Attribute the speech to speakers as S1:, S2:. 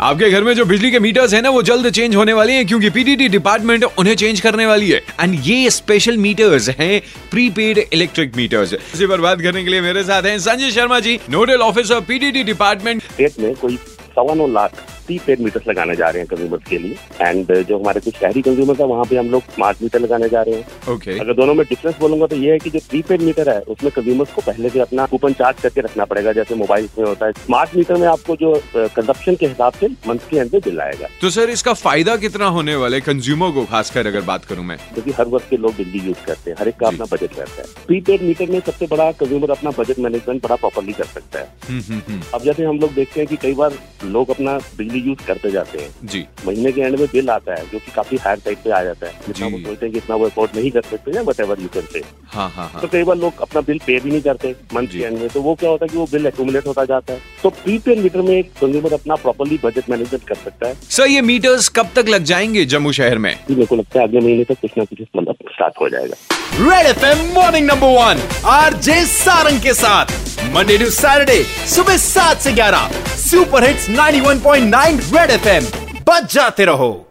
S1: आपके घर में जो बिजली के मीटर्स है ना, वो जल्द चेंज होने वाली हैं क्योंकि पीटीटी डिपार्टमेंट उन्हें चेंज करने वाली है। एंड ये स्पेशल मीटर्स हैं प्रीपेड इलेक्ट्रिक मीटर्स इसी पर बात करने के लिए मेरे साथ हैं Sanjay Sharma ji nodal officer PTT department
S2: में कोई सवा नौ लाख प्रीपेड मीटर्स लगाने जा रहे हैं कंज्यूमर्स के लिए। एंड जो हमारे कुछ शहरी कंज्यूमर्स है वहाँ पे हम लोग स्मार्ट मीटर लगाने जा रहे हैं।
S1: ओके
S2: अगर दोनों में डिफरेंस बोलूँगा तो ये है कि जो प्रीपेड मीटर है उसमें कंज्यूमर्स को पहले से अपना कूपन चार्ज करके रखना पड़ेगा जैसे मोबाइल में होता है। स्मार्ट मीटर में आपको जो कंजप्शन के हिसाब से मंथ के एंड में बिल आएगा।
S1: तो सर इसका फ़ायदा कितना होने वाले कंज्यूमर को खासकर अगर बात करूँ मैं?
S2: क्योंकि हर वर्ग के लोग बिजली यूज़ करते हैं हर एक का अपना बजट रहता है। प्रीपेड मीटर में सबसे बड़ा कंज्यूमर अपना बजट मैनेजमेंट बड़ा प्रॉपरली कर सकता है।
S1: हम्म, हम्म, हम्म,
S2: अब जैसे हम लोग देखते हैं कि कई बार लोग अपना बिजली यूज़ करते जाते हैं।
S1: जी।
S2: महीने के एंड में बिल आता है जो कि काफ़ी हायर साइड पे आ जाता है। जितना वो सोचते हैं कि इतना वो अफोर्ड नहीं कर सकते या वट एवर यू
S1: हाँ हाँ हाँ।
S2: तो कई बार लोग अपना बिल पे भी नहीं करते मंथ के एंड में। तो वो क्या होता है कि वो बिल एक्यूमुलेट होता जाता है। तो प्रीपेड मीटर में एक कंज्यूमर अपना प्रॉपरली बजट मैनेजमेंट कर सकता है।
S1: सर ये मीटर्स कब तक लग जाएँगे जम्मू शहर में?
S2: मेरे को लगता है अगले महीने तक कुछ ना कुछ मतलब स्टार्ट हो जाएगा।
S1: Red F M morning number one R J Sarang के साथ। मंडे टू सैटरडे सुबह सात से ग्यारह। Super hits 91.9 red FM. बच जाते रहो।